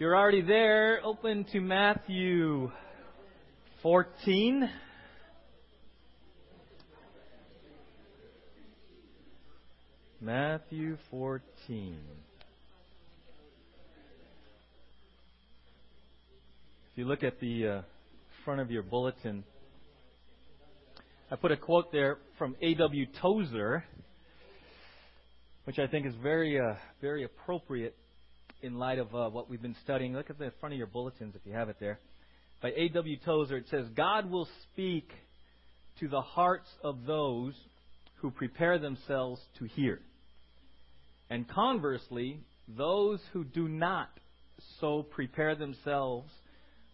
You're already there, open to Matthew 14. Matthew 14. If you look at the uh, front of your bulletin, I put a quote there from A.W. Tozer, which I think is very, uh, very appropriate in light of uh, what we've been studying. Look at the front of your bulletins if you have it there. By A.W. Tozer, it says, God will speak to the hearts of those who prepare themselves to hear. And conversely, those who do not so prepare themselves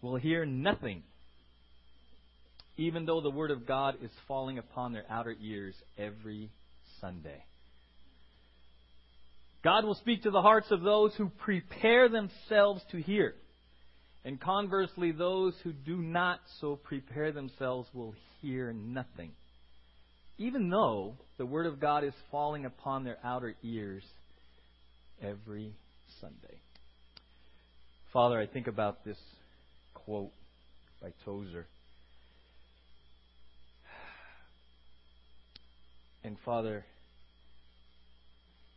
will hear nothing, even though the Word of God is falling upon their outer ears every Sunday. God will speak to the hearts of those who prepare themselves to hear. And conversely, those who do not so prepare themselves will hear nothing. Even though the Word of God is falling upon their outer ears every Sunday. Father, I think about this quote by Tozer. And Father,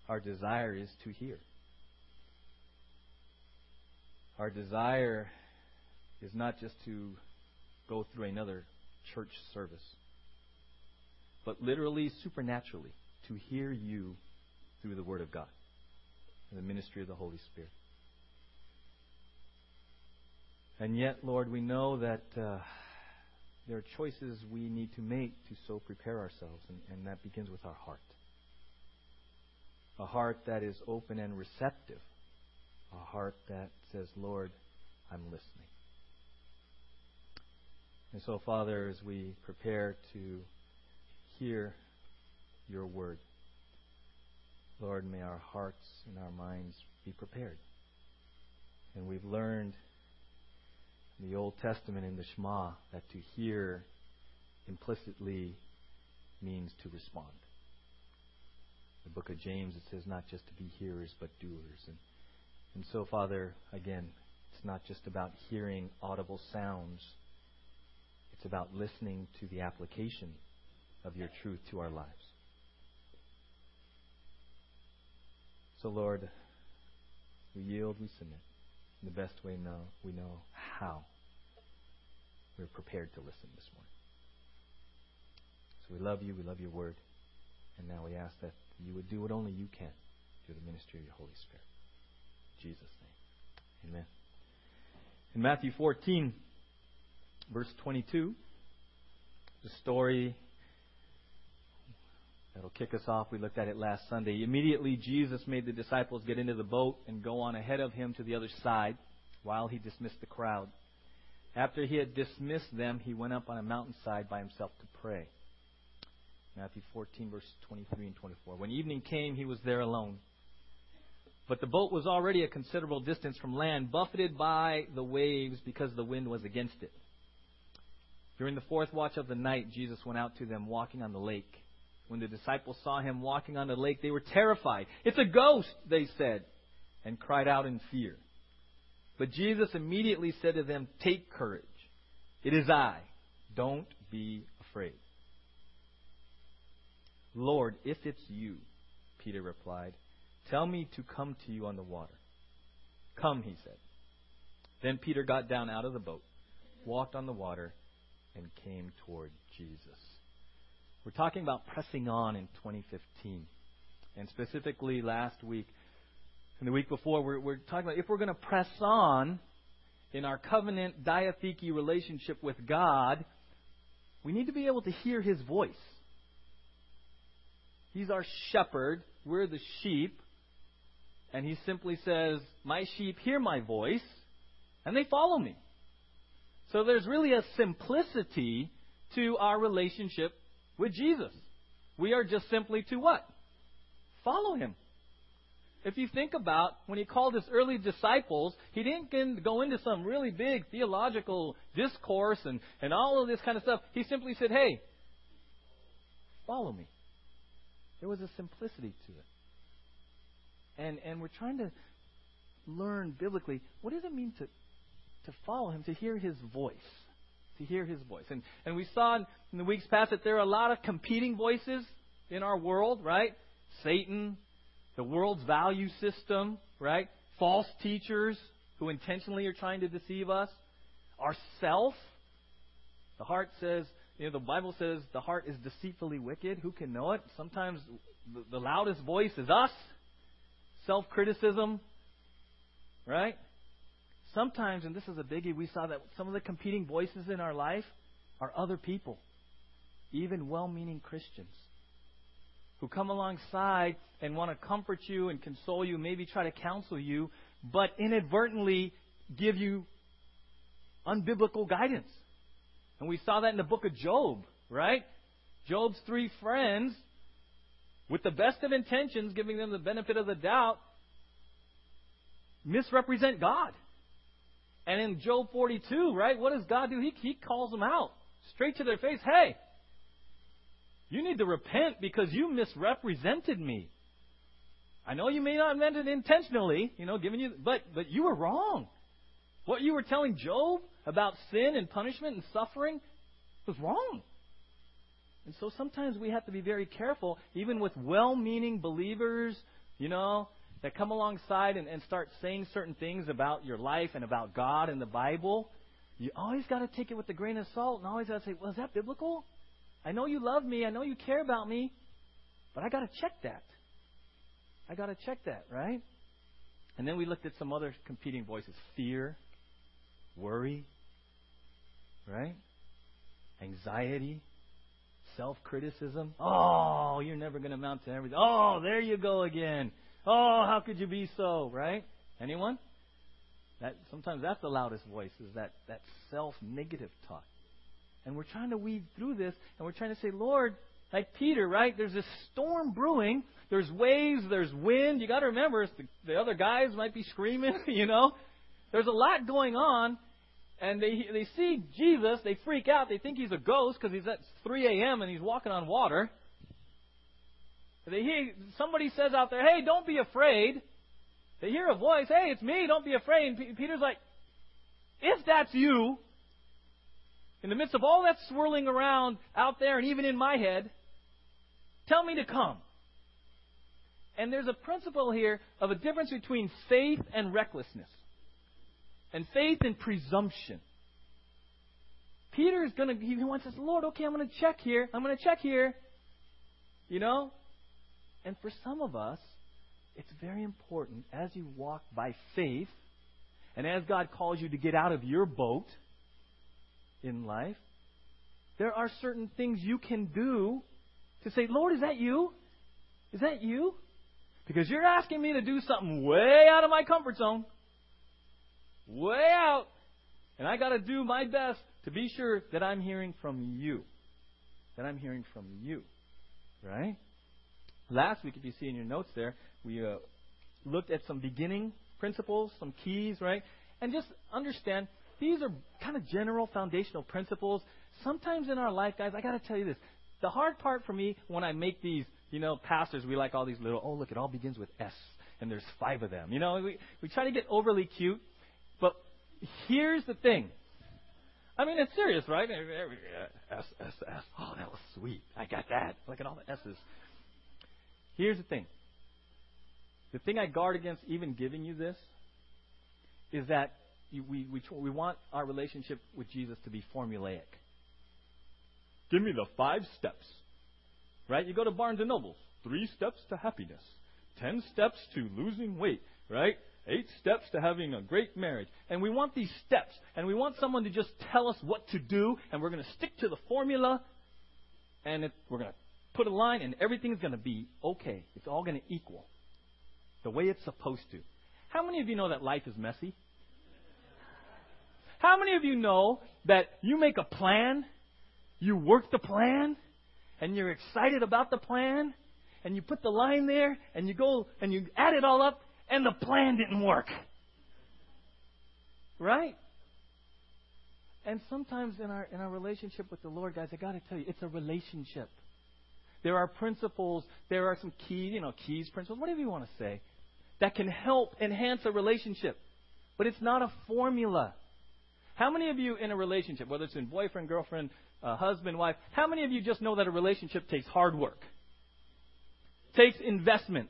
our desire is to hear. Our desire is not just to go through another church service, but literally, supernaturally, to hear you through the Word of God and the ministry of the Holy Spirit. And yet, Lord, we know that uh, there are choices we need to make to so prepare ourselves, and, and that begins with our heart. A heart that is open and receptive. A heart that says, Lord, I'm listening. And so, Father, as we prepare to hear your word, Lord, may our hearts and our minds be prepared. And we've learned in the Old Testament in the Shema that to hear implicitly means to respond. The book of James, it says not just to be hearers, but doers. And, and so, Father, again, it's not just about hearing audible sounds, it's about listening to the application of your truth to our lives. So, Lord, we yield, we submit. In the best way know, we know how we're prepared to listen this morning. So we love you, we love your word, and now we ask that you would do what only you can through the ministry of your Holy Spirit. In Jesus' name. Amen. In Matthew 14, verse 22, the story That'll kick us off. We looked at it last Sunday. Immediately, Jesus made the disciples get into the boat and go on ahead of him to the other side while he dismissed the crowd. After he had dismissed them, he went up on a mountainside by himself to pray. Matthew 14, verse 23 and 24. When evening came, he was there alone. But the boat was already a considerable distance from land, buffeted by the waves because the wind was against it. During the fourth watch of the night, Jesus went out to them walking on the lake. When the disciples saw him walking on the lake, they were terrified. It's a ghost, they said, and cried out in fear. But Jesus immediately said to them, Take courage. It is I. Don't be afraid. Lord, if it's you, Peter replied, tell me to come to you on the water. Come, he said. Then Peter got down out of the boat, walked on the water, and came toward Jesus. We're talking about pressing on in 2015. And specifically last week and the week before, we're, we're talking about if we're going to press on in our covenant diatheke relationship with God, we need to be able to hear His voice. He's our shepherd. We're the sheep. And He simply says, My sheep hear my voice, and they follow me. So there's really a simplicity to our relationship with Jesus. We are just simply to what? Follow him. If you think about when he called his early disciples, he didn't go into some really big theological discourse and, and all of this kind of stuff. He simply said, Hey, follow me. There was a simplicity to it. And, and we're trying to learn biblically what does it mean to, to follow him, to hear his voice. To hear his voice. And, and we saw in, in the weeks past that there are a lot of competing voices in our world, right? Satan, the world's value system, right? False teachers who intentionally are trying to deceive us. Ourself. The heart says, you know, the Bible says the heart is deceitfully wicked. Who can know it? Sometimes the, the loudest voice is us. Self criticism, right? Sometimes, and this is a biggie, we saw that some of the competing voices in our life are other people, even well meaning Christians, who come alongside and want to comfort you and console you, maybe try to counsel you, but inadvertently give you unbiblical guidance. And we saw that in the book of Job, right? Job's three friends, with the best of intentions, giving them the benefit of the doubt, misrepresent God. And in Job 42, right, what does God do? He, he calls them out straight to their face. Hey, you need to repent because you misrepresented me. I know you may not have meant it intentionally, you know, giving you, but but you were wrong. What you were telling Job about sin and punishment and suffering was wrong. And so sometimes we have to be very careful, even with well-meaning believers, you know, that come alongside and, and start saying certain things about your life and about God and the Bible. You always got to take it with a grain of salt and always got to say, well, is that biblical? I know you love me. I know you care about me. But I got to check that. I got to check that, right? And then we looked at some other competing voices fear, worry, right? Anxiety, self criticism. Oh, you're never going to amount to everything. Oh, there you go again. Oh, how could you be so, right? Anyone? That sometimes that's the loudest voice is that, that self negative talk. And we're trying to weed through this and we're trying to say, Lord, like Peter, right? There's this storm brewing. There's waves, there's wind. You got to remember, the, the other guys might be screaming, you know. There's a lot going on, and they they see Jesus, they freak out. They think he's a ghost because he's at 3 a.m. and he's walking on water. They hear somebody says out there, "Hey, don't be afraid." They hear a voice, "Hey, it's me. Don't be afraid." And Peter's like, "If that's you, in the midst of all that swirling around out there and even in my head, tell me to come." And there's a principle here of a difference between faith and recklessness, and faith and presumption. Peter is going to, he wants say, Lord, okay, I'm going to check here. I'm going to check here. You know? And for some of us, it's very important as you walk by faith and as God calls you to get out of your boat in life, there are certain things you can do to say, Lord, is that you? Is that you? Because you're asking me to do something way out of my comfort zone. Way out. And I got to do my best to be sure that I'm hearing from you. That I'm hearing from you. Right? Last week, if you see in your notes there, we uh, looked at some beginning principles, some keys, right? And just understand these are kind of general foundational principles. Sometimes in our life, guys, I got to tell you this. The hard part for me when I make these, you know, pastors, we like all these little, oh, look, it all begins with S, and there's five of them. You know, we, we try to get overly cute, but here's the thing. I mean, it's serious, right? S, S, S. Oh, that was sweet. I got that. Look at all the S's. Here's the thing. The thing I guard against even giving you this is that we, we, we want our relationship with Jesus to be formulaic. Give me the five steps. Right? You go to Barnes and Noble. Three steps to happiness. Ten steps to losing weight. Right? Eight steps to having a great marriage. And we want these steps. And we want someone to just tell us what to do. And we're going to stick to the formula. And it, we're going to put a line and everything's going to be okay. It's all going to equal the way it's supposed to. How many of you know that life is messy? How many of you know that you make a plan, you work the plan, and you're excited about the plan, and you put the line there, and you go and you add it all up, and the plan didn't work? Right? And sometimes in our in our relationship with the Lord, guys, I got to tell you, it's a relationship. There are principles. There are some keys, you know, keys, principles, whatever you want to say. that can help enhance a relationship. But it's not a formula. How many of you in a relationship, whether it's in boyfriend, girlfriend, uh, husband, wife, how many of you just know that a relationship takes hard work? Takes investment.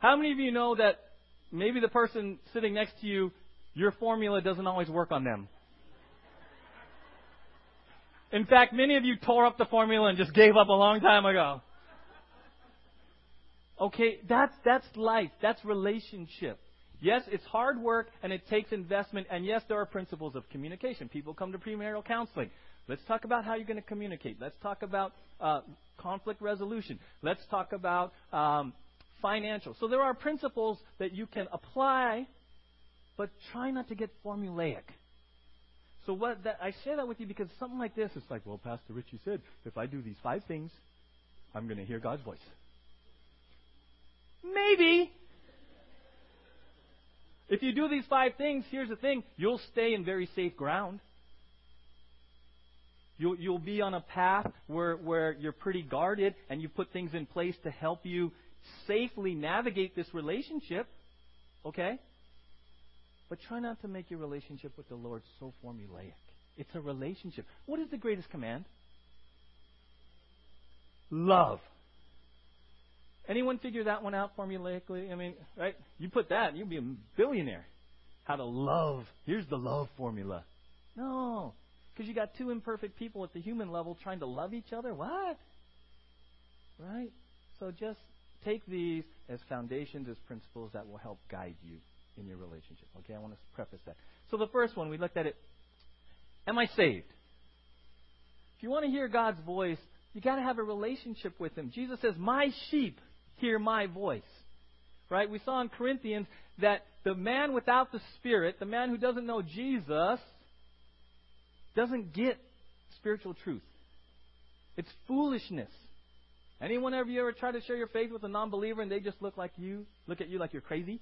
How many of you know that maybe the person sitting next to you, your formula doesn't always work on them? In fact, many of you tore up the formula and just gave up a long time ago. Okay, that's, that's life. That's relationship. Yes, it's hard work and it takes investment, and yes, there are principles of communication. People come to premarital counseling. Let's talk about how you're going to communicate. Let's talk about uh, conflict resolution. Let's talk about um, financial. So there are principles that you can apply, but try not to get formulaic. So what that, I share that with you because something like this, it's like, well, Pastor Richie said, if I do these five things, I'm going to hear God's voice. Maybe. If you do these five things, here's the thing you'll stay in very safe ground. You'll, you'll be on a path where, where you're pretty guarded and you put things in place to help you safely navigate this relationship. Okay? But try not to make your relationship with the Lord so formulaic. It's a relationship. What is the greatest command? Love. Anyone figure that one out formulaically? I mean, right? You put that, you'll be a billionaire. How to love. Here's the love formula. No. Because you got two imperfect people at the human level trying to love each other. What? Right? So just take these as foundations, as principles that will help guide you in your relationship. Okay, I want to preface that. So the first one, we looked at it. Am I saved? If you want to hear God's voice, you got to have a relationship with Him. Jesus says, "My sheep hear my voice. Right? We saw in Corinthians that the man without the Spirit, the man who doesn't know Jesus, doesn't get spiritual truth. It's foolishness. Anyone ever you ever try to share your faith with a non-believer and they just look like you, look at you like you're crazy?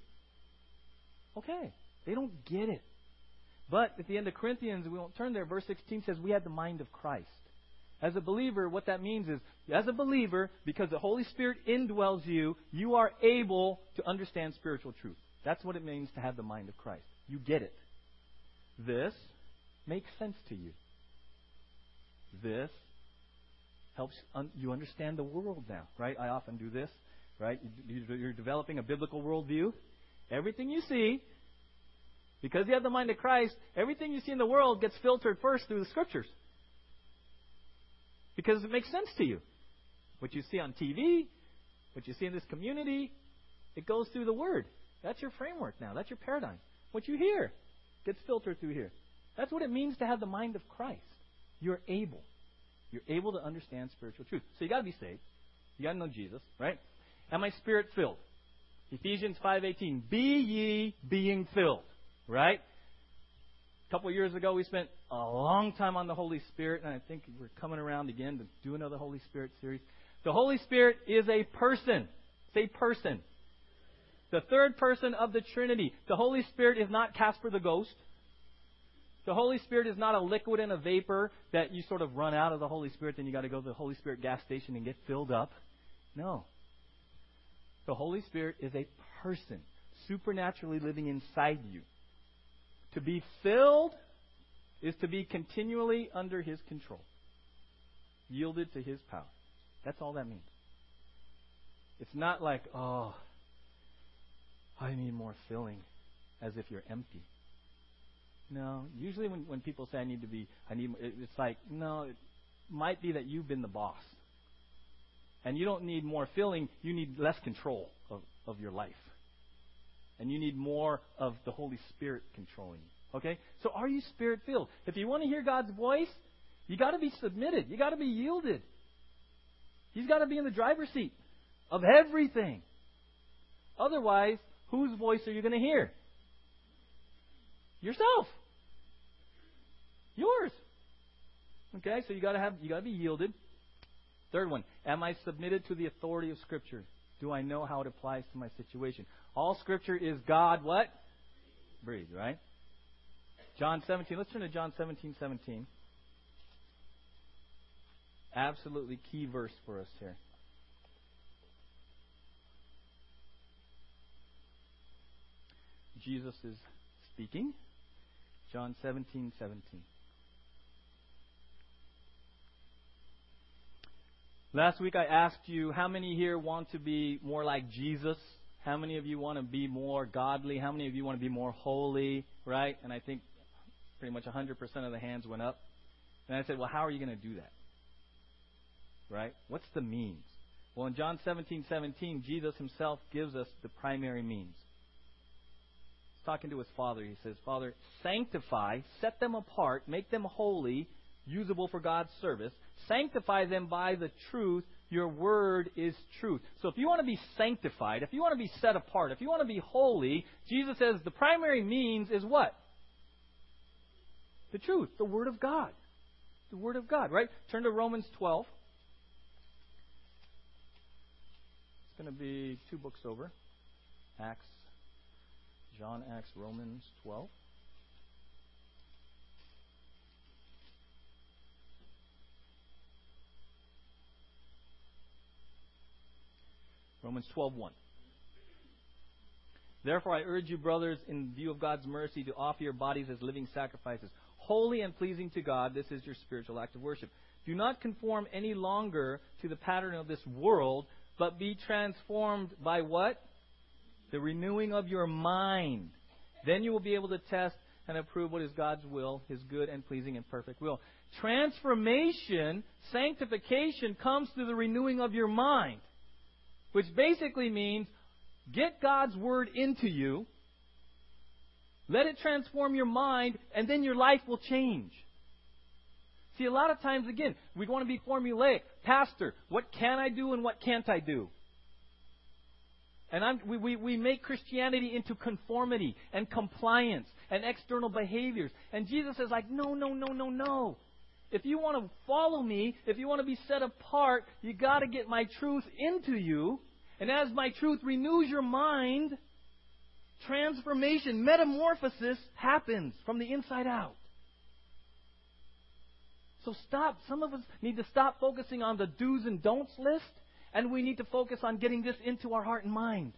Okay, they don't get it. But at the end of Corinthians, we won't turn there. Verse 16 says we had the mind of Christ. As a believer, what that means is, as a believer, because the Holy Spirit indwells you, you are able to understand spiritual truth. That's what it means to have the mind of Christ. You get it. This makes sense to you. This helps un- you understand the world now, right? I often do this, right? You're developing a biblical worldview. Everything you see, because you have the mind of Christ, everything you see in the world gets filtered first through the Scriptures because it makes sense to you. What you see on TV, what you see in this community, it goes through the Word. That's your framework now. That's your paradigm. What you hear gets filtered through here. That's what it means to have the mind of Christ. You're able. You're able to understand spiritual truth. So you got to be saved. You got to know Jesus, right? Am I spirit filled? Ephesians 5:18. Be ye being filled, right? A couple of years ago, we spent a long time on the Holy Spirit, and I think we're coming around again to do another Holy Spirit series. The Holy Spirit is a person. It's a person. The third person of the Trinity. The Holy Spirit is not Casper the Ghost. The Holy Spirit is not a liquid and a vapor that you sort of run out of the Holy Spirit, then you got to go to the Holy Spirit gas station and get filled up. No. The Holy Spirit is a person, supernaturally living inside you. To be filled is to be continually under His control, yielded to His power. That's all that means. It's not like, oh, I need more filling, as if you're empty. No, usually when, when people say I need to be, I need, it's like, no, it might be that you've been the boss. And you don't need more filling, you need less control of, of your life and you need more of the Holy Spirit controlling you. Okay? So are you spirit filled? If you want to hear God's voice, you got to be submitted. You got to be yielded. He's got to be in the driver's seat of everything. Otherwise, whose voice are you going to hear? Yourself. Yours. Okay, so you gotta have you gotta be yielded. Third one, am I submitted to the authority of Scripture? Do I know how it applies to my situation? All Scripture is God what? Breathe, right? John 17. Let's turn to John 17, 17. Absolutely key verse for us here. Jesus is speaking. John 17, 17. Last week I asked you how many here want to be more like Jesus? How many of you want to be more godly? How many of you want to be more holy? Right? And I think pretty much 100% of the hands went up. And I said, well, how are you going to do that? Right? What's the means? Well, in John 17, 17, Jesus himself gives us the primary means. He's talking to his Father. He says, Father, sanctify, set them apart, make them holy, usable for God's service. Sanctify them by the truth. Your word is truth. So if you want to be sanctified, if you want to be set apart, if you want to be holy, Jesus says the primary means is what? The truth, the Word of God. The Word of God, right? Turn to Romans 12. It's going to be two books over Acts, John, Acts, Romans 12. Romans 12:1. Therefore I urge you brothers in view of God's mercy to offer your bodies as living sacrifices holy and pleasing to God. This is your spiritual act of worship. Do not conform any longer to the pattern of this world, but be transformed by what? The renewing of your mind. Then you will be able to test and approve what is God's will, His good and pleasing and perfect will. Transformation, sanctification comes through the renewing of your mind, which basically means get God's Word into you let it transform your mind, and then your life will change. See, a lot of times, again, we want to be formulaic. Pastor, what can I do and what can't I do? And I'm, we, we, we make Christianity into conformity and compliance and external behaviors. And Jesus is like, no, no, no, no, no. If you want to follow me, if you want to be set apart, you got to get my truth into you. And as my truth renews your mind, transformation, metamorphosis happens from the inside out. So stop. Some of us need to stop focusing on the do's and don'ts list, and we need to focus on getting this into our heart and mind.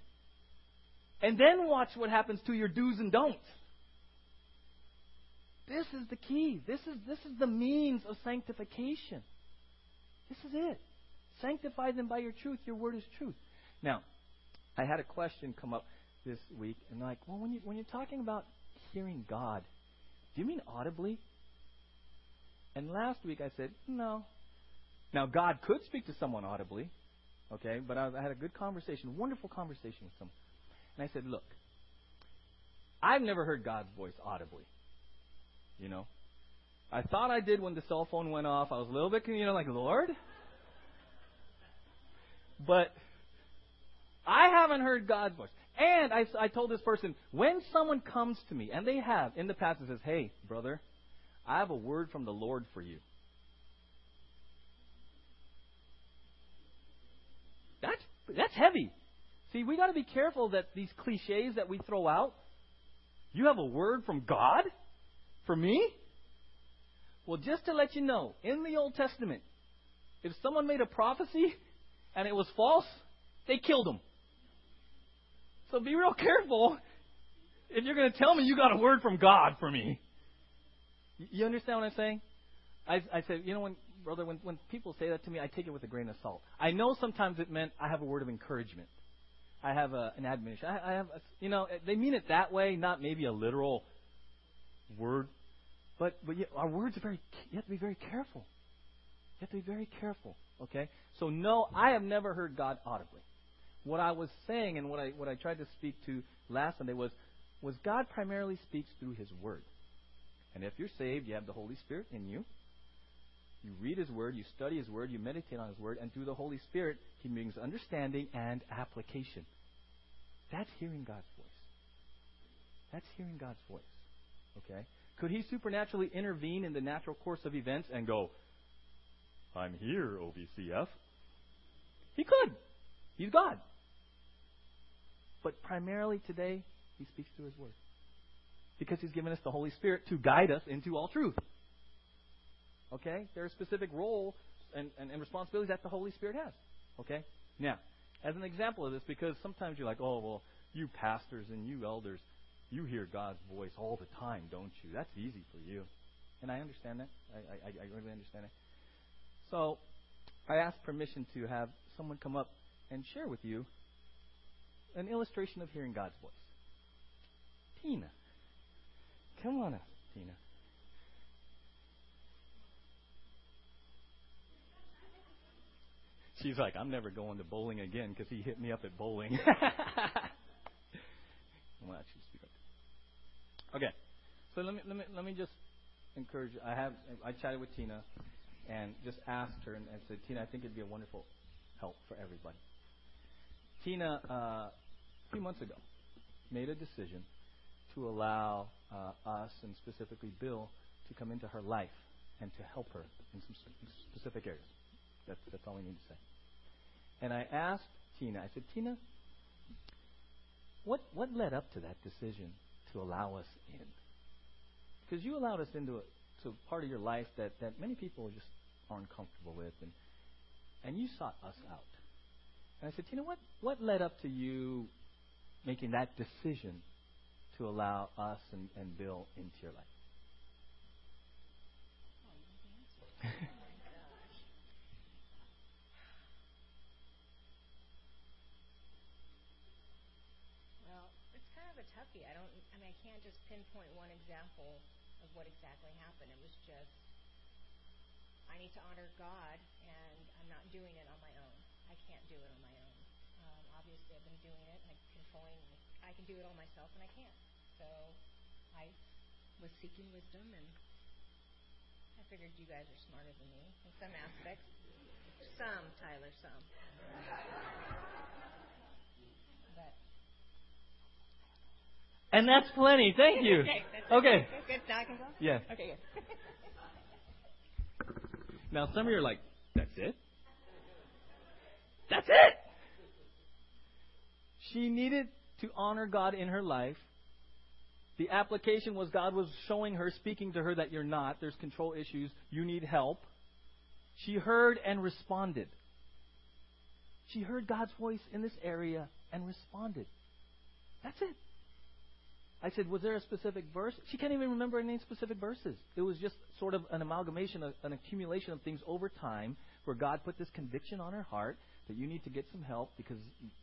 And then watch what happens to your do's and don'ts. This is the key. This is, this is the means of sanctification. This is it. Sanctify them by your truth. Your word is truth. Now, I had a question come up this week, and like, well, when you when you're talking about hearing God, do you mean audibly? And last week I said no. Now God could speak to someone audibly, okay, but I, I had a good conversation, wonderful conversation with someone, and I said, look, I've never heard God's voice audibly. You know, I thought I did when the cell phone went off. I was a little bit, you know, like Lord. But I haven't heard God's voice. And I, I told this person, when someone comes to me, and they have in the past, and says, hey, brother, I have a word from the Lord for you. That's, that's heavy. See, we got to be careful that these cliches that we throw out, you have a word from God for me? Well, just to let you know, in the Old Testament, if someone made a prophecy and it was false, they killed them. So be real careful if you're going to tell me you got a word from God for me. You understand what I'm saying? I, I said, you know, when brother, when, when people say that to me, I take it with a grain of salt. I know sometimes it meant I have a word of encouragement. I have a, an admonition. I, I have, a, you know, they mean it that way, not maybe a literal word. But but yeah, our words are very. You have to be very careful. You have to be very careful. Okay. So no, I have never heard God audibly what I was saying and what I what I tried to speak to last Sunday was was God primarily speaks through His Word. And if you're saved, you have the Holy Spirit in you. You read His Word, you study His Word, you meditate on His Word, and through the Holy Spirit, He brings understanding and application. That's hearing God's voice. That's hearing God's voice. Okay? Could He supernaturally intervene in the natural course of events and go, I'm here, OVCF? He could. He's God. But primarily today, He speaks through His Word. Because He's given us the Holy Spirit to guide us into all truth. Okay? There are specific roles and, and, and responsibilities that the Holy Spirit has. Okay? Now, as an example of this, because sometimes you're like, oh, well, you pastors and you elders, You hear God's voice all the time, don't you? That's easy for you. And I understand that. I, I, I really understand it. So I asked permission to have someone come up and share with you an illustration of hearing God's voice. Tina. Come on up, Tina. She's like, I'm never going to bowling again because he hit me up at bowling. well, up. Okay, so let me let me let me just encourage. I have I chatted with Tina and just asked her and, and said, Tina, I think it'd be a wonderful help for everybody. Tina, uh, a few months ago, made a decision to allow uh, us and specifically Bill to come into her life and to help her in some specific areas. That's, that's all we need to say. And I asked Tina, I said, Tina, what, what led up to that decision to allow us in? Because you allowed us into a, to a part of your life that, that many people just aren't comfortable with, and, and you sought us out. And I said, Tina, what, what led up to you making that decision to allow us and, and Bill into your life? Oh, toughie. I don't. I mean, I can't just pinpoint one example of what exactly happened. It was just I need to honor God, and I'm not doing it on my own. I can't do it on my own. Um, obviously, I've been doing it, like controlling. I can do it all myself, and I can't. So I was seeking wisdom, and I figured you guys are smarter than me in some aspects. Some, Tyler, some. And that's plenty. Thank you. okay. Okay. Good. Now I can go? Yeah. Okay, good. now, some of you are like, that's it? That's it? She needed to honor God in her life. The application was God was showing her, speaking to her that you're not. There's control issues. You need help. She heard and responded. She heard God's voice in this area and responded. That's it. I said, Was there a specific verse? She can't even remember any specific verses. It was just sort of an amalgamation, an accumulation of things over time where God put this conviction on her heart that you need to get some help because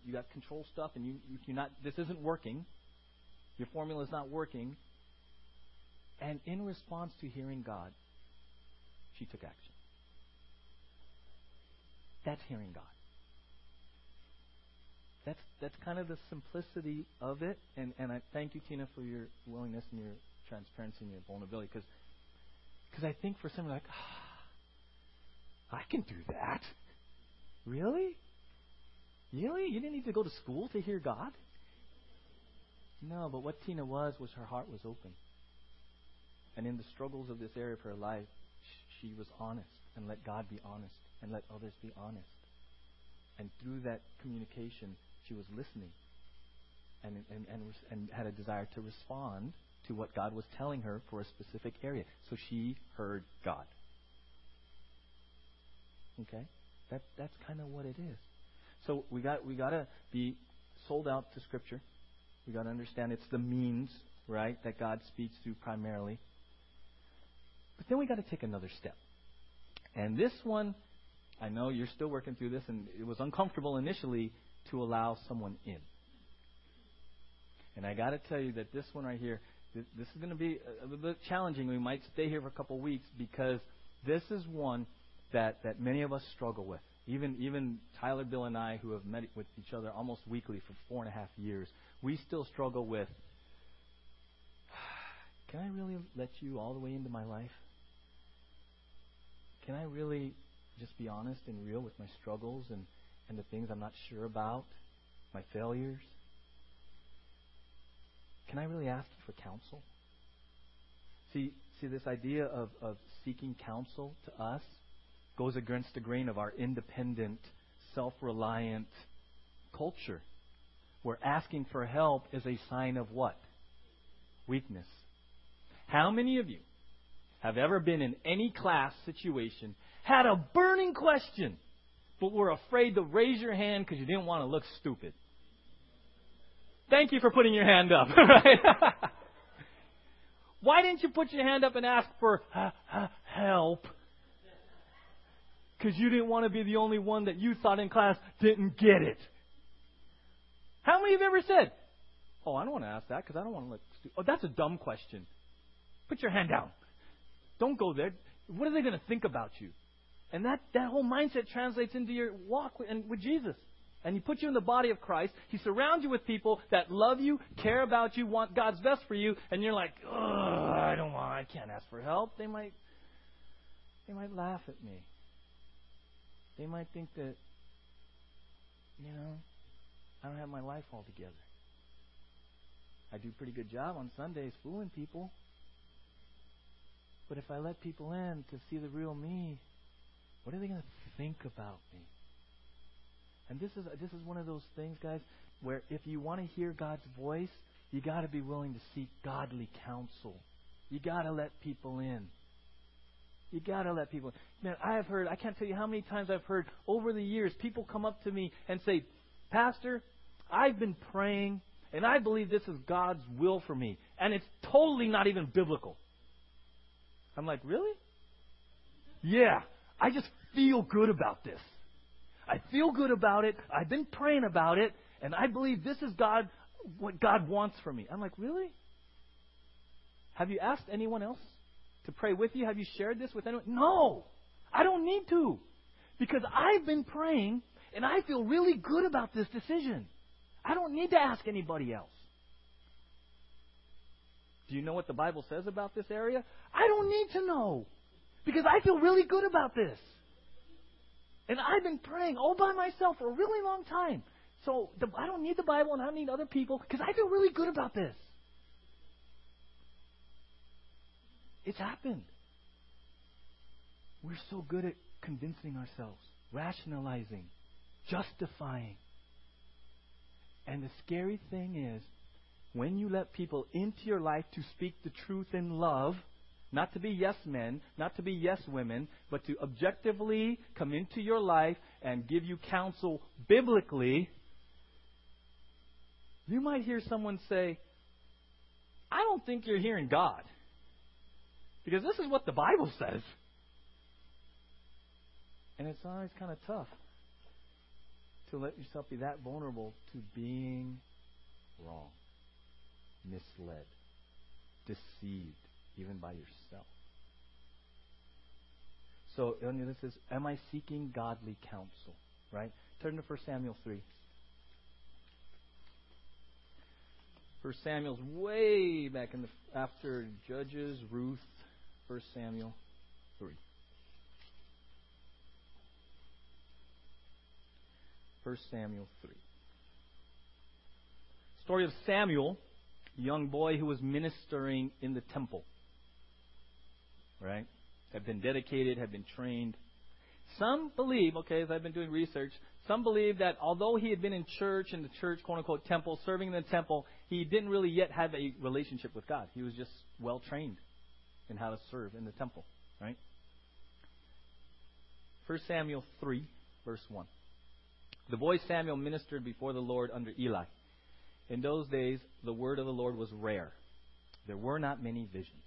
you got control stuff and you, you're not, this isn't working. Your formula is not working. And in response to hearing God, she took action. That's hearing God that's that's kind of the simplicity of it. And and I thank you, Tina, for your willingness and your transparency and your vulnerability. Because because I think for some like, ah, I can do that. Really? Really? You didn't need to go to school to hear God? No, but what Tina was was her heart was open. And in the struggles of this area of her life, she was honest and let God be honest and let others be honest. And through that communication, she was listening and, and, and, and had a desire to respond to what God was telling her for a specific area. So she heard God. Okay? That, that's kind of what it is. So we got we got to be sold out to Scripture. We got to understand it's the means, right, that God speaks through primarily. But then we got to take another step. And this one, I know you're still working through this, and it was uncomfortable initially to allow someone in. And I got to tell you that this one right here, this, is going to be a, a bit challenging. We might stay here for a couple of weeks because this is one that, that many of us struggle with. Even even Tyler, Bill, and I, who have met with each other almost weekly for four and a half years, we still struggle with. Can I really let you all the way into my life? Can I really just be honest and real with my struggles and and the things I'm not sure about, my failures? Can I really ask for counsel? See, see this idea of, of seeking counsel to us goes against the grain of our independent, self reliant culture, where asking for help is a sign of what? Weakness. How many of you have ever been in any class situation, had a burning question, but we were afraid to raise your hand because you didn't want to look stupid. Thank you for putting your hand up. Right? Why didn't you put your hand up and ask for help? Because you didn't want to be the only one that you thought in class didn't get it. How many of you have ever said, Oh, I don't want to ask that because I don't want to look stupid. Oh, that's a dumb question. Put your hand down. Don't go there. What are they going to think about you? And that, that whole mindset translates into your walk with, and with Jesus. And He puts you in the body of Christ. He surrounds you with people that love you, care about you, want God's best for you, and you're like, Ugh, I don't want, I can't ask for help. They might, they might laugh at me. They might think that, you know, I don't have my life all together. I do a pretty good job on Sundays fooling people. But if I let people in to see the real me, what are they going to think about me? And this is this is one of those things, guys, where if you want to hear God's voice, you got to be willing to seek godly counsel. You got to let people in. You got to let people. Man, I have heard. I can't tell you how many times I've heard over the years people come up to me and say, "Pastor, I've been praying and I believe this is God's will for me. And it's totally not even biblical. I'm like, really? Yeah. I just feel good about this. I feel good about it. I've been praying about it. And I believe this is God, what God wants for me. I'm like, really? Have you asked anyone else to pray with you? Have you shared this with anyone? No. I don't need to. Because I've been praying and I feel really good about this decision. I don't need to ask anybody else. Do you know what the Bible says about this area? I don't need to know. Because I feel really good about this. And I've been praying all by myself for a really long time. So the, I don't need the Bible and I don't need other people because I feel really good about this. It's happened. We're so good at convincing ourselves, rationalizing, justifying. And the scary thing is, when you let people into your life to speak the truth in love, not to be yes men, not to be yes women, but to objectively come into your life and give you counsel biblically, you might hear someone say, I don't think you're hearing God. Because this is what the Bible says. And it's always kind of tough to let yourself be that vulnerable to being wrong, misled, deceived, even by yourself. So this is, am I seeking godly counsel? Right? Turn to 1 Samuel 3. 1 Samuel's way back in the after Judges, Ruth, 1 Samuel 3. 1 Samuel 3. Story of Samuel, young boy who was ministering in the temple. Right? Had been dedicated, have been trained. Some believe, okay, as I've been doing research, some believe that although he had been in church, in the church, quote unquote, temple, serving in the temple, he didn't really yet have a relationship with God. He was just well trained in how to serve in the temple, right? 1 Samuel 3, verse 1. The boy Samuel ministered before the Lord under Eli. In those days, the word of the Lord was rare. There were not many visions.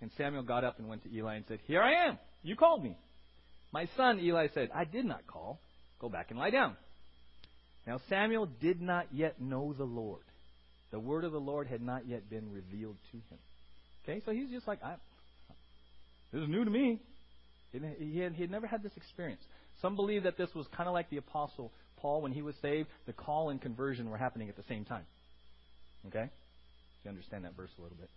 And Samuel got up and went to Eli and said, Here I am. You called me. My son, Eli said, I did not call. Go back and lie down. Now Samuel did not yet know the Lord. The word of the Lord had not yet been revealed to him. Okay, so he's just like, I, this is new to me. He had, he had never had this experience. Some believe that this was kind of like the apostle Paul, when he was saved, the call and conversion were happening at the same time. Okay? You understand that verse a little bit.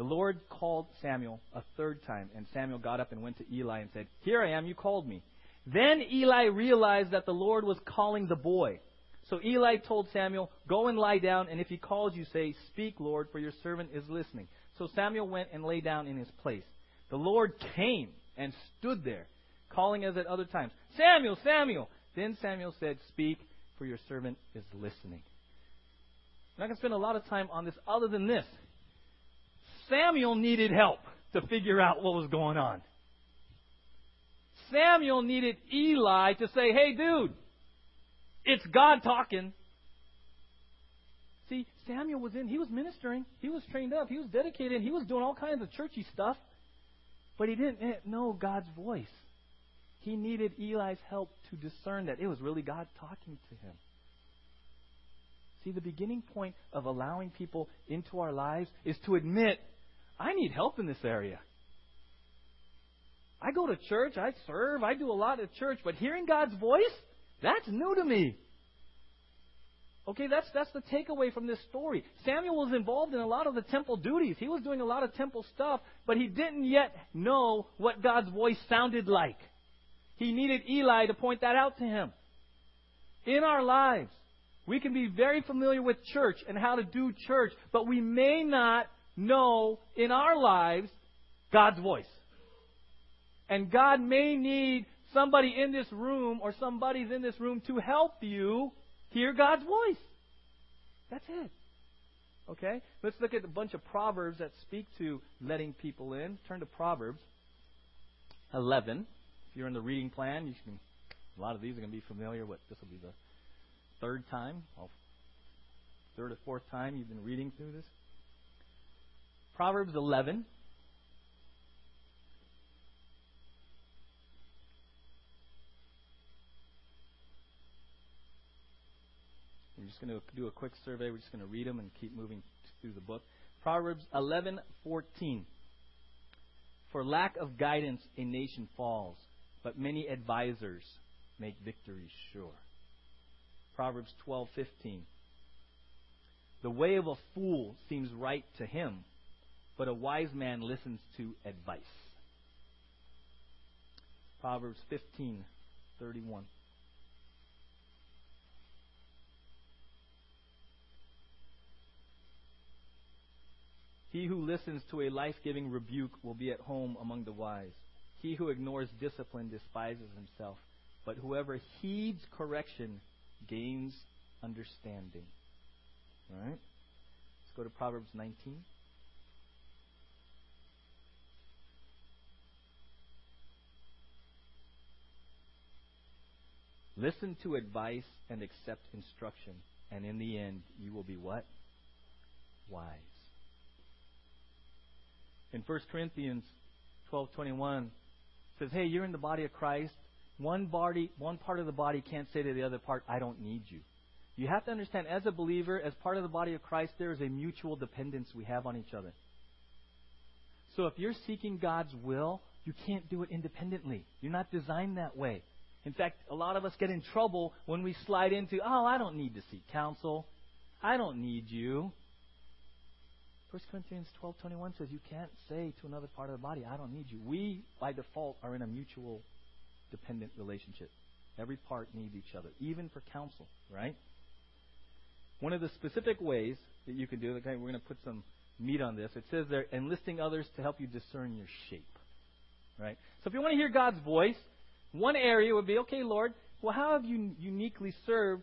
The Lord called Samuel a third time, and Samuel got up and went to Eli and said, Here I am, you called me. Then Eli realized that the Lord was calling the boy. So Eli told Samuel, Go and lie down, and if he calls you, say, Speak, Lord, for your servant is listening. So Samuel went and lay down in his place. The Lord came and stood there, calling as at other times, Samuel, Samuel. Then Samuel said, Speak, for your servant is listening. I'm not going to spend a lot of time on this other than this. Samuel needed help to figure out what was going on. Samuel needed Eli to say, hey, dude, it's God talking. See, Samuel was in, he was ministering, he was trained up, he was dedicated, he was doing all kinds of churchy stuff, but he didn't know God's voice. He needed Eli's help to discern that it was really God talking to him. See, the beginning point of allowing people into our lives is to admit, I need help in this area. I go to church, I serve, I do a lot at church, but hearing God's voice, that's new to me. Okay, that's that's the takeaway from this story. Samuel was involved in a lot of the temple duties. He was doing a lot of temple stuff, but he didn't yet know what God's voice sounded like. He needed Eli to point that out to him. In our lives, we can be very familiar with church and how to do church, but we may not know in our lives God's voice. And God may need somebody in this room or somebody's in this room to help you hear God's voice. That's it. Okay? Let's look at a bunch of proverbs that speak to letting people in. Turn to Proverbs 11. If you're in the reading plan, you can. A lot of these are going to be familiar with. This will be the third time, third or fourth time you've been reading through this. Proverbs 11. We're just going to do a quick survey. We're just going to read them and keep moving through the book. Proverbs 11:14. For lack of guidance, a nation falls, but many advisers make victory sure. Proverbs 12:15. The way of a fool seems right to him, but a wise man listens to advice. Proverbs 15:31. He who listens to a life giving rebuke will be at home among the wise. He who ignores discipline despises himself, but whoever heeds correction gains understanding. All right? Let's go to Proverbs 19. Listen to advice and accept instruction, and in the end, you will be what? Wise. In 1 Corinthians 12:21 says, "Hey, you're in the body of Christ. One body, one part of the body can't say to the other part, I don't need you. You have to understand, as a believer, as part of the body of Christ, there is a mutual dependence we have on each other. So if you're seeking God's will, you can't do it independently. You're not designed that way. In fact, a lot of us get in trouble when we slide into, oh, I don't need to seek counsel. I don't need you. 1 Corinthians 12:21 says you can't say to another part of the body, I don't need you. We by default are in a mutual dependent relationship. Every part needs each other, even for counsel, right? One of the specific ways that you can do, okay, we're going to put some meat on this. It says there, enlisting others to help you discern your shape, right? So if you want to hear God's voice, one area would be, okay, Lord, well, how have you uniquely served,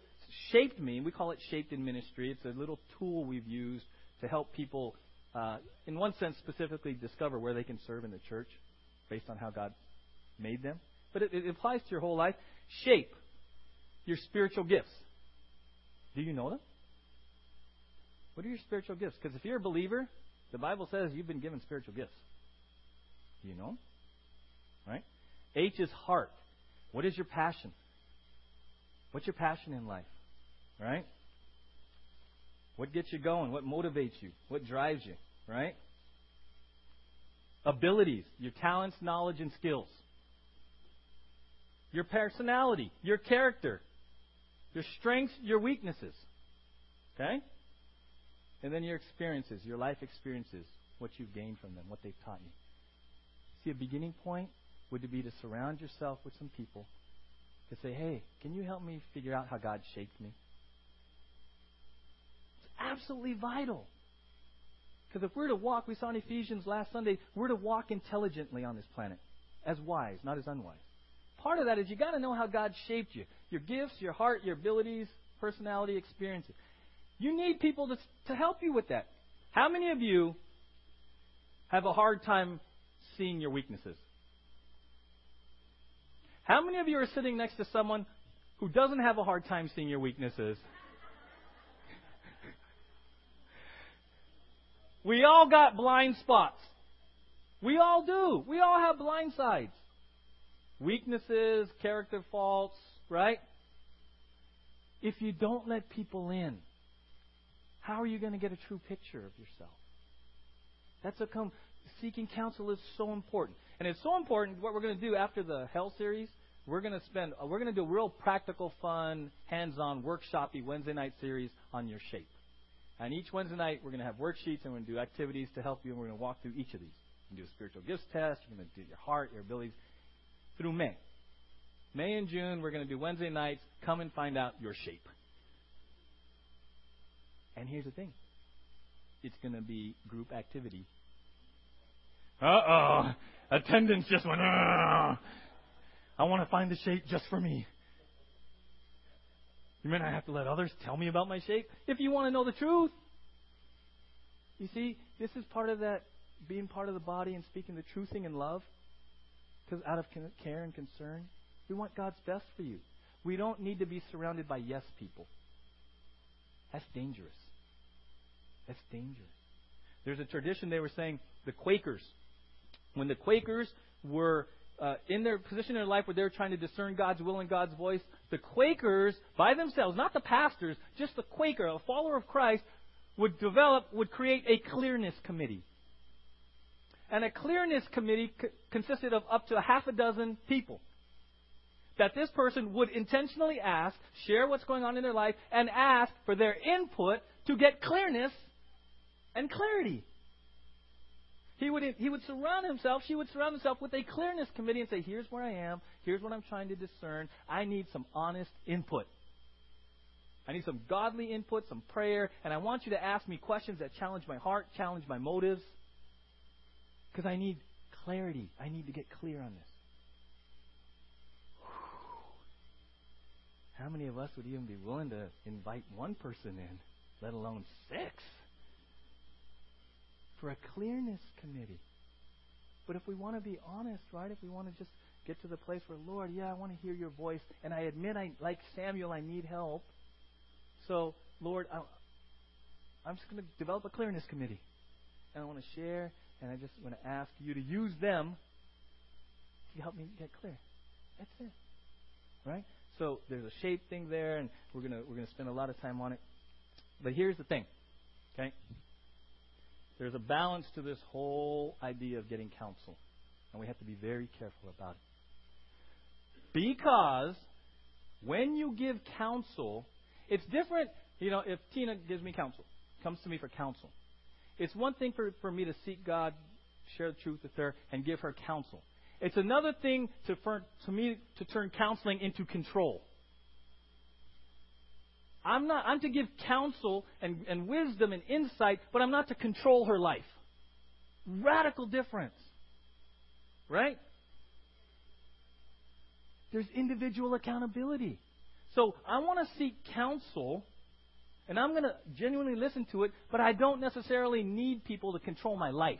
shaped me? We call it shaped in ministry. It's a little tool we've used to help people, uh, in one sense, specifically discover where they can serve in the church based on how God made them but it, it applies to your whole life. Shape your spiritual gifts. Do you know them? What are your spiritual gifts? Because if you're a believer, the Bible says you've been given spiritual gifts. Do you know them? Right? H is heart. What is your passion? What's your passion in life? Right? What gets you going? What motivates you? What drives you? Right? Abilities, your talents, knowledge, and skills your personality, your character, your strengths, your weaknesses. Okay? And then your experiences, your life experiences, what you've gained from them, what they've taught you. See, a beginning point would be to surround yourself with some people to say, hey, can you help me figure out how God shaped me? It's absolutely vital. Because if we're to walk, we saw in Ephesians last Sunday, we're to walk intelligently on this planet as wise, not as unwise. Part of that is you got to know how God shaped you your gifts, your heart, your abilities, personality, experiences. You need people to, to help you with that. How many of you have a hard time seeing your weaknesses? How many of you are sitting next to someone who doesn't have a hard time seeing your weaknesses? we all got blind spots. We all do. We all have blind sides. Weaknesses, character faults, right? If you don't let people in, how are you going to get a true picture of yourself? That's a come. Seeking counsel is so important, and it's so important. What we're going to do after the Hell series, we're going to spend. Uh, we're going to do a real practical, fun, hands-on, workshoppy Wednesday night series on your shape. And each Wednesday night, we're going to have worksheets and we're going to do activities to help you, and we're going to walk through each of these. Going to do a spiritual gifts test. You're going to do your heart, your abilities, through May. May and June, we're going to do Wednesday nights. Come and find out your shape. And here's the thing it's going to be group activity. Uh oh. Attendance just went, Ugh. I want to find the shape just for me. You mean I have to let others tell me about my shape? If you want to know the truth. You see, this is part of that being part of the body and speaking the truth thing in love. Because out of care and concern, we want God's best for you. We don't need to be surrounded by yes people. That's dangerous. That's dangerous. There's a tradition they were saying the Quakers, when the Quakers were uh, in their position in their life where they were trying to discern God's will and God's voice, the Quakers by themselves, not the pastors, just the Quaker, a follower of Christ, would develop, would create a clearness committee. And a clearness committee consisted of up to a half a dozen people. That this person would intentionally ask, share what's going on in their life, and ask for their input to get clearness and clarity. He would, he would surround himself, she would surround himself with a clearness committee and say, here's where I am, here's what I'm trying to discern. I need some honest input. I need some godly input, some prayer, and I want you to ask me questions that challenge my heart, challenge my motives. Because I need clarity. I need to get clear on this. How many of us would even be willing to invite one person in, let alone six? For a clearness committee. But if we want to be honest, right? If we want to just get to the place where, Lord, yeah, I want to hear your voice, and I admit, I like Samuel, I need help. So, Lord, I'm just going to develop a clearness committee, and I want to share and I just want to ask you to use them to help me get clear. That's it. Right? So there's a shape thing there, and we're gonna we're gonna spend a lot of time on it. But here's the thing, okay? There's a balance to this whole idea of getting counsel, and we have to be very careful about it. Because when you give counsel, it's different. You know, if Tina gives me counsel, comes to me for counsel, it's one thing for, for me to seek God, share the truth with her, and give her counsel. It's another thing to, for, to me to turn counseling into control. I'm not I'm to give counsel and, and wisdom and insight, but I'm not to control her life. Radical difference. Right? There's individual accountability. So I want to seek counsel and I'm going to genuinely listen to it, but I don't necessarily need people to control my life.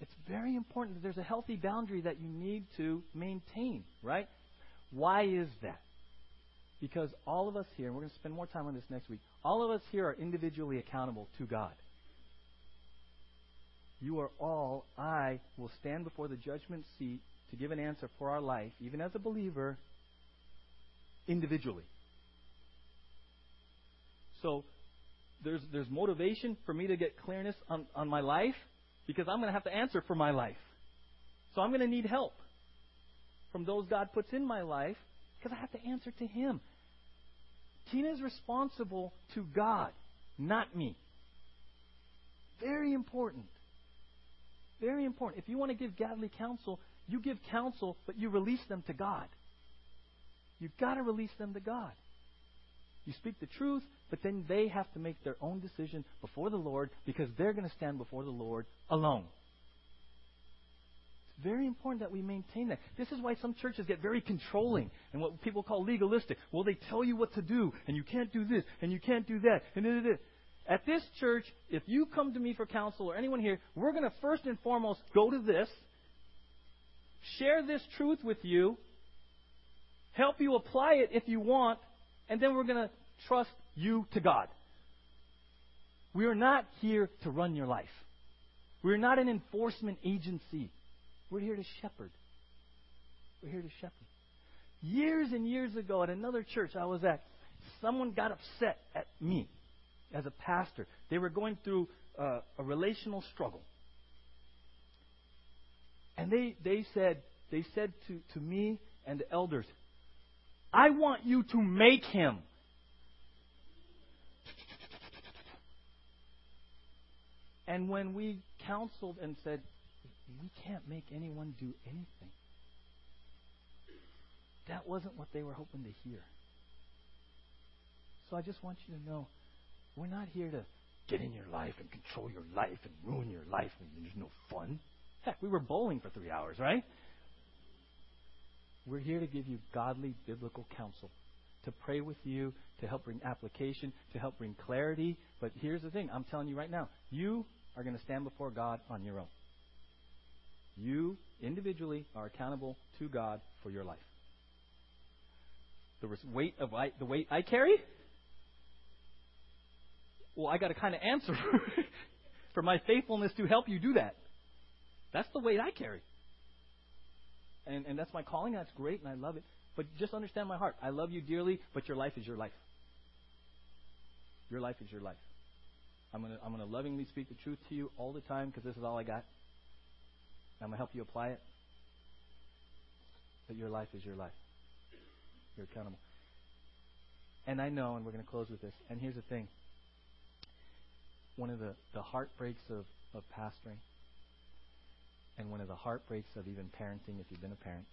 It's very important that there's a healthy boundary that you need to maintain, right? Why is that? Because all of us here, and we're going to spend more time on this next week, all of us here are individually accountable to God. You are all, I will stand before the judgment seat to give an answer for our life, even as a believer, individually. So there's, there's motivation for me to get clearness on, on my life because I'm going to have to answer for my life. So I'm going to need help from those God puts in my life because I have to answer to Him. Tina is responsible to God, not me. Very important. Very important. If you want to give godly counsel, you give counsel, but you release them to God. You've got to release them to God. You speak the truth, but then they have to make their own decision before the Lord because they're going to stand before the Lord alone. Very important that we maintain that. This is why some churches get very controlling and what people call legalistic. Well, they tell you what to do, and you can't do this, and you can't do that, and. At this church, if you come to me for counsel or anyone here, we're going to first and foremost go to this, share this truth with you, help you apply it if you want, and then we're going to trust you to God. We are not here to run your life. We're not an enforcement agency. We're here to shepherd. We're here to shepherd. Years and years ago at another church I was at, someone got upset at me as a pastor. They were going through uh, a relational struggle. And they, they said, they said to, to me and the elders, I want you to make him. And when we counseled and said, we can't make anyone do anything, that wasn't what they were hoping to hear. So I just want you to know we're not here to get in your life and control your life and ruin your life and there's no fun. Heck, we were bowling for three hours, right? We're here to give you godly biblical counsel, to pray with you, to help bring application, to help bring clarity. But here's the thing I'm telling you right now you are going to stand before God on your own. You individually are accountable to God for your life. The weight of I, the weight I carry. Well, I got to kind of answer for my faithfulness to help you do that. That's the weight I carry and, and that's my calling. That's great, and I love it. But just understand my heart. I love you dearly, but your life is your life. Your life is your life. I'm gonna I'm gonna lovingly speak the truth to you all the time because this is all I got. I'm gonna help you apply it. But your life is your life. You're accountable. And I know, and we're going to close with this. And here's the thing. One of the, the heartbreaks of, of pastoring and one of the heartbreaks of even parenting, if you've been a parent,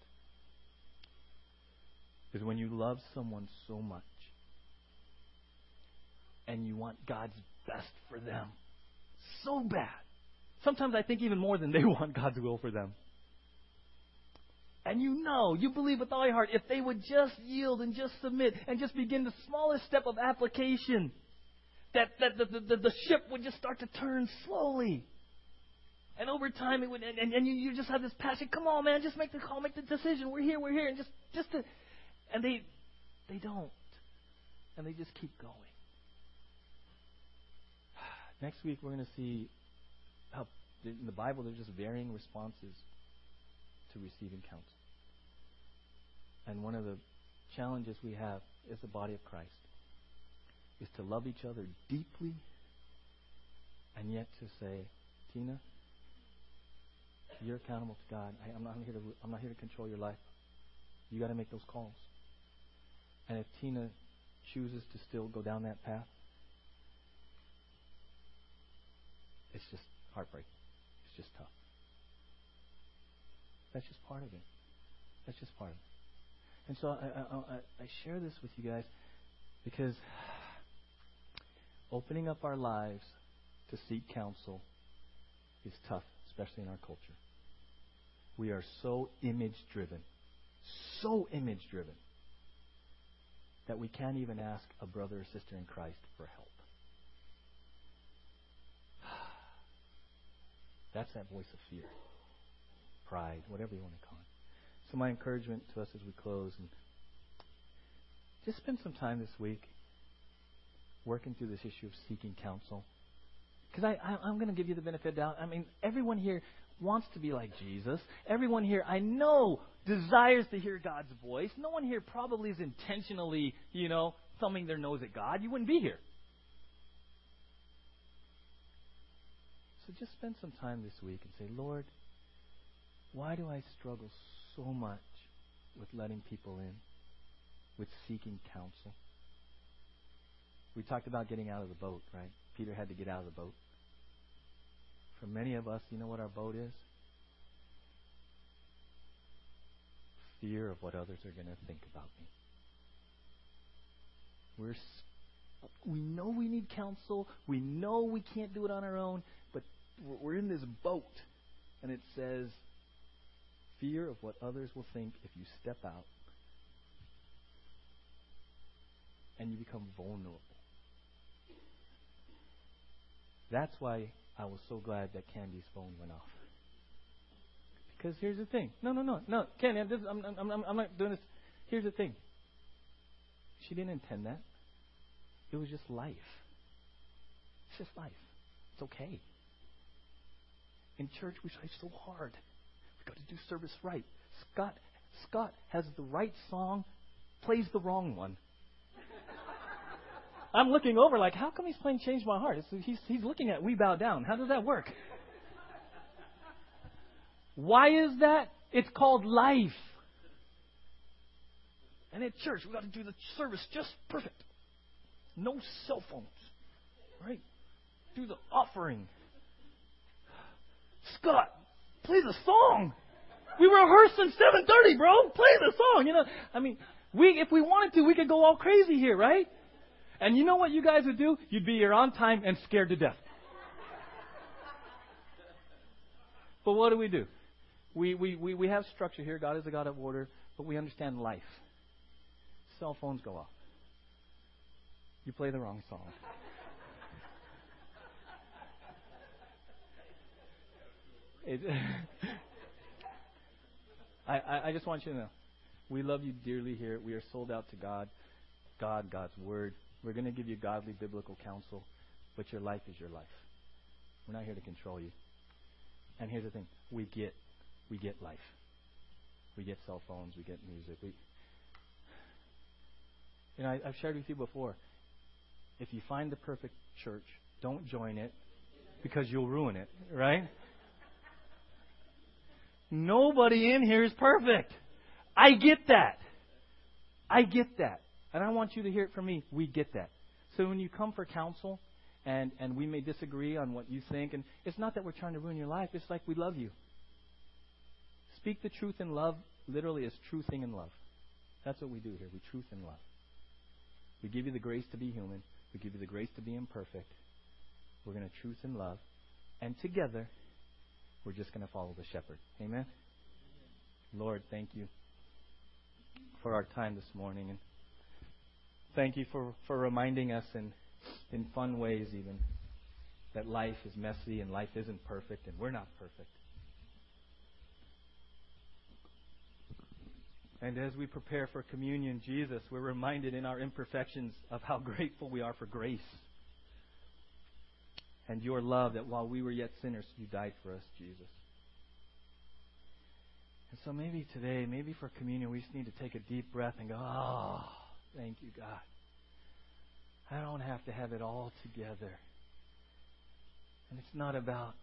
is when you love someone so much and you want God's best for them so bad. Sometimes I think even more than they want God's will for them. And you know, you believe with all your heart, if they would just yield and just submit and just begin the smallest step of application, that, that the, the, the ship would just start to turn slowly. And over time, it would, and, and, and you, you just have this passion. Come on, man, just make the call, make the decision. We're here, we're here, and just, just to, and they, they don't, and they just keep going. Next week, we're going to see how in the Bible there's just varying responses to receiving counsel. And one of the challenges we have as the body of Christ is to love each other deeply and yet to say, Tina, you're accountable to God. I, am not here to I'm not here to control your life. You got to make those calls. And if Tina chooses to still go down that path, it's just heartbreak. It's just tough. That's just part of it. That's just part of it. And so I, I, I share this with you guys because opening up our lives to seek counsel is tough, especially in our culture. We are so image driven, so image driven, that we can't even ask a brother or sister in Christ for help. That's that voice of fear, pride, whatever you want to call it. So, my encouragement to us as we close, and just spend some time this week working through this issue of seeking counsel. Because I, I, I'm going to give you the benefit of doubt. I mean, everyone here wants to be like Jesus. Everyone here, I know, desires to hear God's voice. No one here probably is intentionally, you know, thumbing their nose at God. You wouldn't be here. So just spend some time this week and say, Lord, why do I struggle so much with letting people in, with seeking counsel? We talked about getting out of the boat, right? Peter had to get out of the boat. For many of us, you know what our boat is? Fear of what others are going to think about me. We're we know we need counsel. We know we can't do it on our own, we're in this boat, and it says, fear of what others will think if you step out and you become vulnerable. That's why I was so glad that Candy's phone went off. Because here's the thing. No, no, no, no, Candy, I'm, I'm, I'm, I'm not doing this. Here's the thing. She didn't intend that. It was just life. It's just life. It's okay. In church, we try so hard. We've got to do service right. Scott, Scott has the right song, plays the wrong one. I'm looking over like, how come he's playing Change My Heart? It's, he's, he's looking at We Bow Down. How does that work? Why is that? It's called life. And at church, we've got to do the service just perfect. No cell phones. Right? Do the offering. Scott, play the song. We rehearsed at 7:30, bro. Play the song. You know, I mean, we if we wanted to, we could go all crazy here, right? And you know what you guys would do? You'd be here on time and scared to death. but what do we do? We, we, we, we have structure here. God is a God of order, but we understand life. Cell phones go off. You play the wrong song. It, I, I just want you to know we love you dearly here. We are sold out to God, God, God's Word. We're going to give you godly biblical counsel, but your life is your life. We're not here to control you. And here's the thing: we get, we get life. We get cell phones. We get music. We, you know, I, I've shared with you before. If you find the perfect church, don't join it because you'll ruin it, right? Nobody in here is perfect. I get that. I get that. And I want you to hear it from me. We get that. So when you come for counsel, and, and we may disagree on what you think, and it's not that we're trying to ruin your life, it's like we love you. Speak the truth in love literally is truthing in love. That's what we do here. We truth in love. We give you the grace to be human. We give you the grace to be imperfect. We're going to truth in love. And together, we're just going to follow the shepherd. Amen? Lord, thank you for our time this morning. And thank you for, for reminding us in, in fun ways, even, that life is messy and life isn't perfect, and we're not perfect. And as we prepare for communion, Jesus, we're reminded in our imperfections of how grateful we are for grace and your love that while we were yet sinners, you died for us, Jesus. And so maybe today, maybe for communion, we just need to take a deep breath and go, Oh, thank you, God. I don't have to have it all together. And it's not about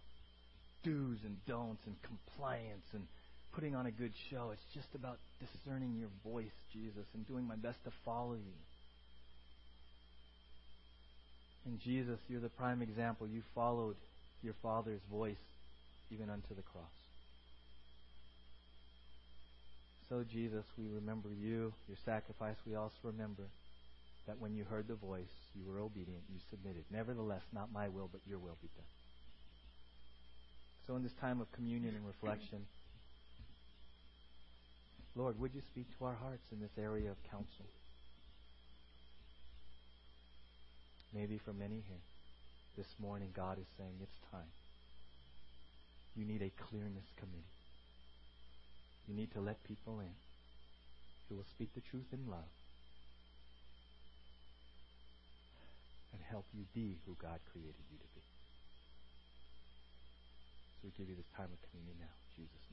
do's and don'ts and compliance and putting on a good show. It's just about discerning your voice, Jesus, and doing my best to follow you. And Jesus, you're the prime example. You followed your Father's voice even unto the cross. So, Jesus, we remember you, your sacrifice. We also remember that when you heard the voice, you were obedient, you submitted. Nevertheless, not my will, but your will be done. So, in this time of communion and reflection, Lord, would you speak to our hearts in this area of counsel? Maybe for many here, this morning, God is saying it's time. You need a clearness committee. You need to let people in who will speak the truth in love and help you be who God created you to be. So we give you this time of communion now. Jesus'.